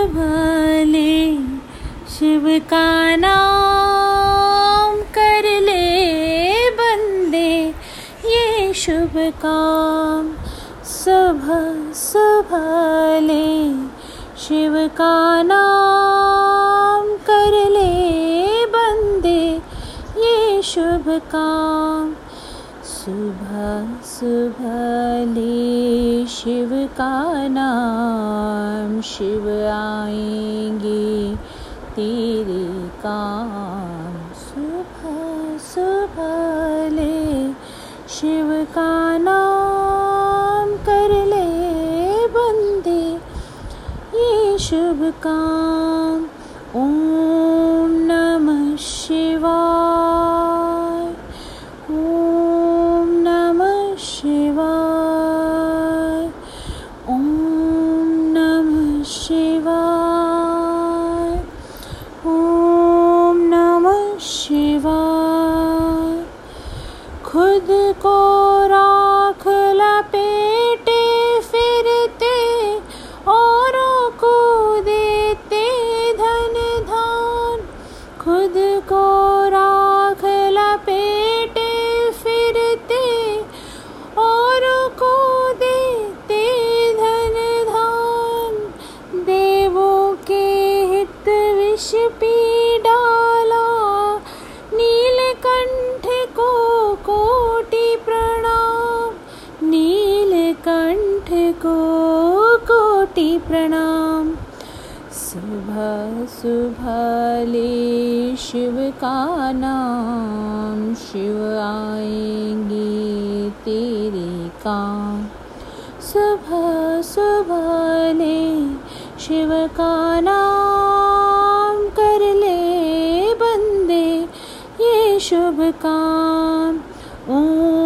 सुबह ले शिव का नाम कर ले बंदे, ये शुभ काम सुबह सुबह ले शिव का नाम कर ले बंदे, ये शुभ काम। सुबह सुबह ले शिव का नाम। शिव आएँगे तेरे काम। सुबह सुबह ले शिव का नाम कर ले बंदे। ये शुभ काम ओम को राख लपेटे, फिरते, औरों को देते धन धान। खुद को राख लपेटे, फिरते, औरों को देते धन धान। देवों के हित विष पी कोटि प्रणाम। सुबह सुबह ले शिव का नाम। शिव आएँगे तेरे काम। सुबह सुबह ले शिव का नाम। कर ले बंदे ये शुभ काम। ओम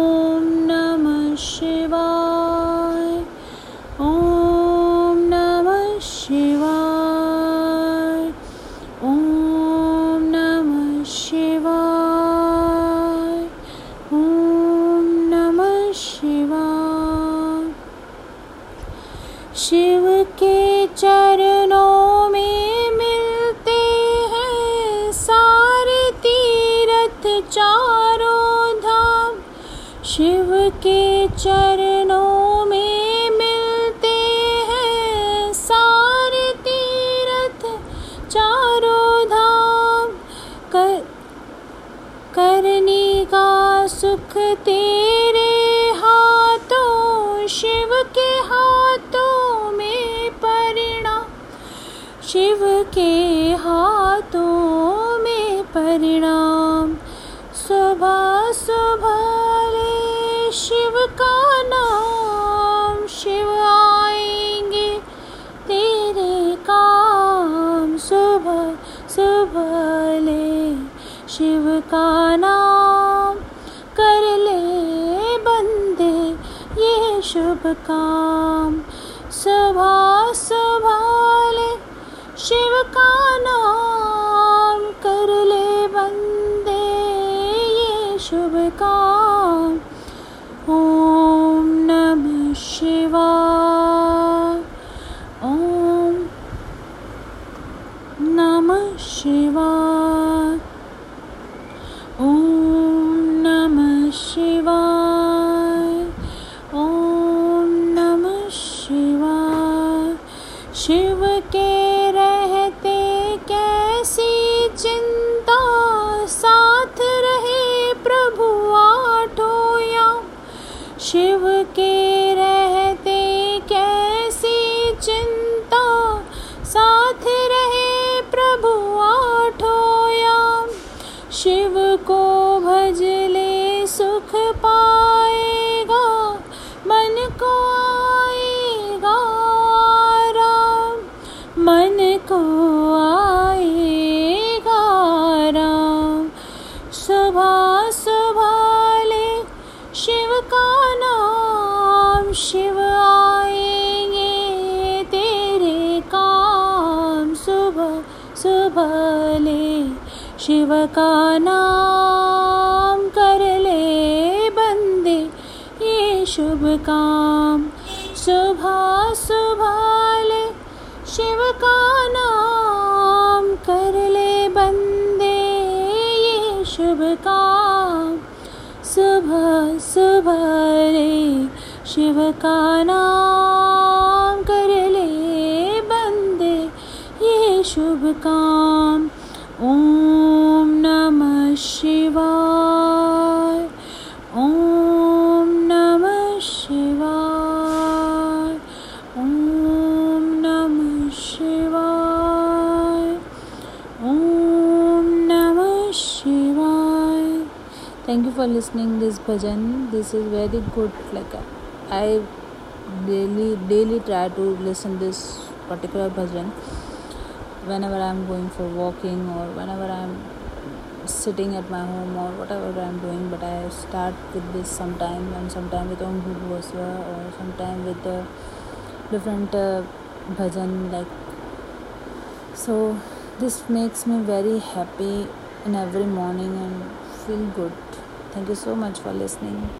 चरणों शिव के हाथों में परिणाम। सुबह सुबह ले शिव का नाम, शिव आएँगे तेरे काम। सुबह सुबह ले शिव का नाम, कर ले बंदे ये शुभ काम। ओम शिव का नाम कर ले बंदे, ये शुभ काम। सुबह सुबह ले, शिव का नाम कर ले बंदे, ये शुभ काम। सुबह सुबह रे, शिव का नाम कर ले बंदे, ये शुभ काम। Om Shivaya thank you for listening this bhajan this is very good like I daily daily try to listen this particular bhajan whenever I am going for walking और whenever I am sitting at my home और whatever I am doing but I start with this sometime and sometime with Om good वॉसवर और sometime with different bhajan like so this makes me very happy in every morning and feel good. Thank you so much for listening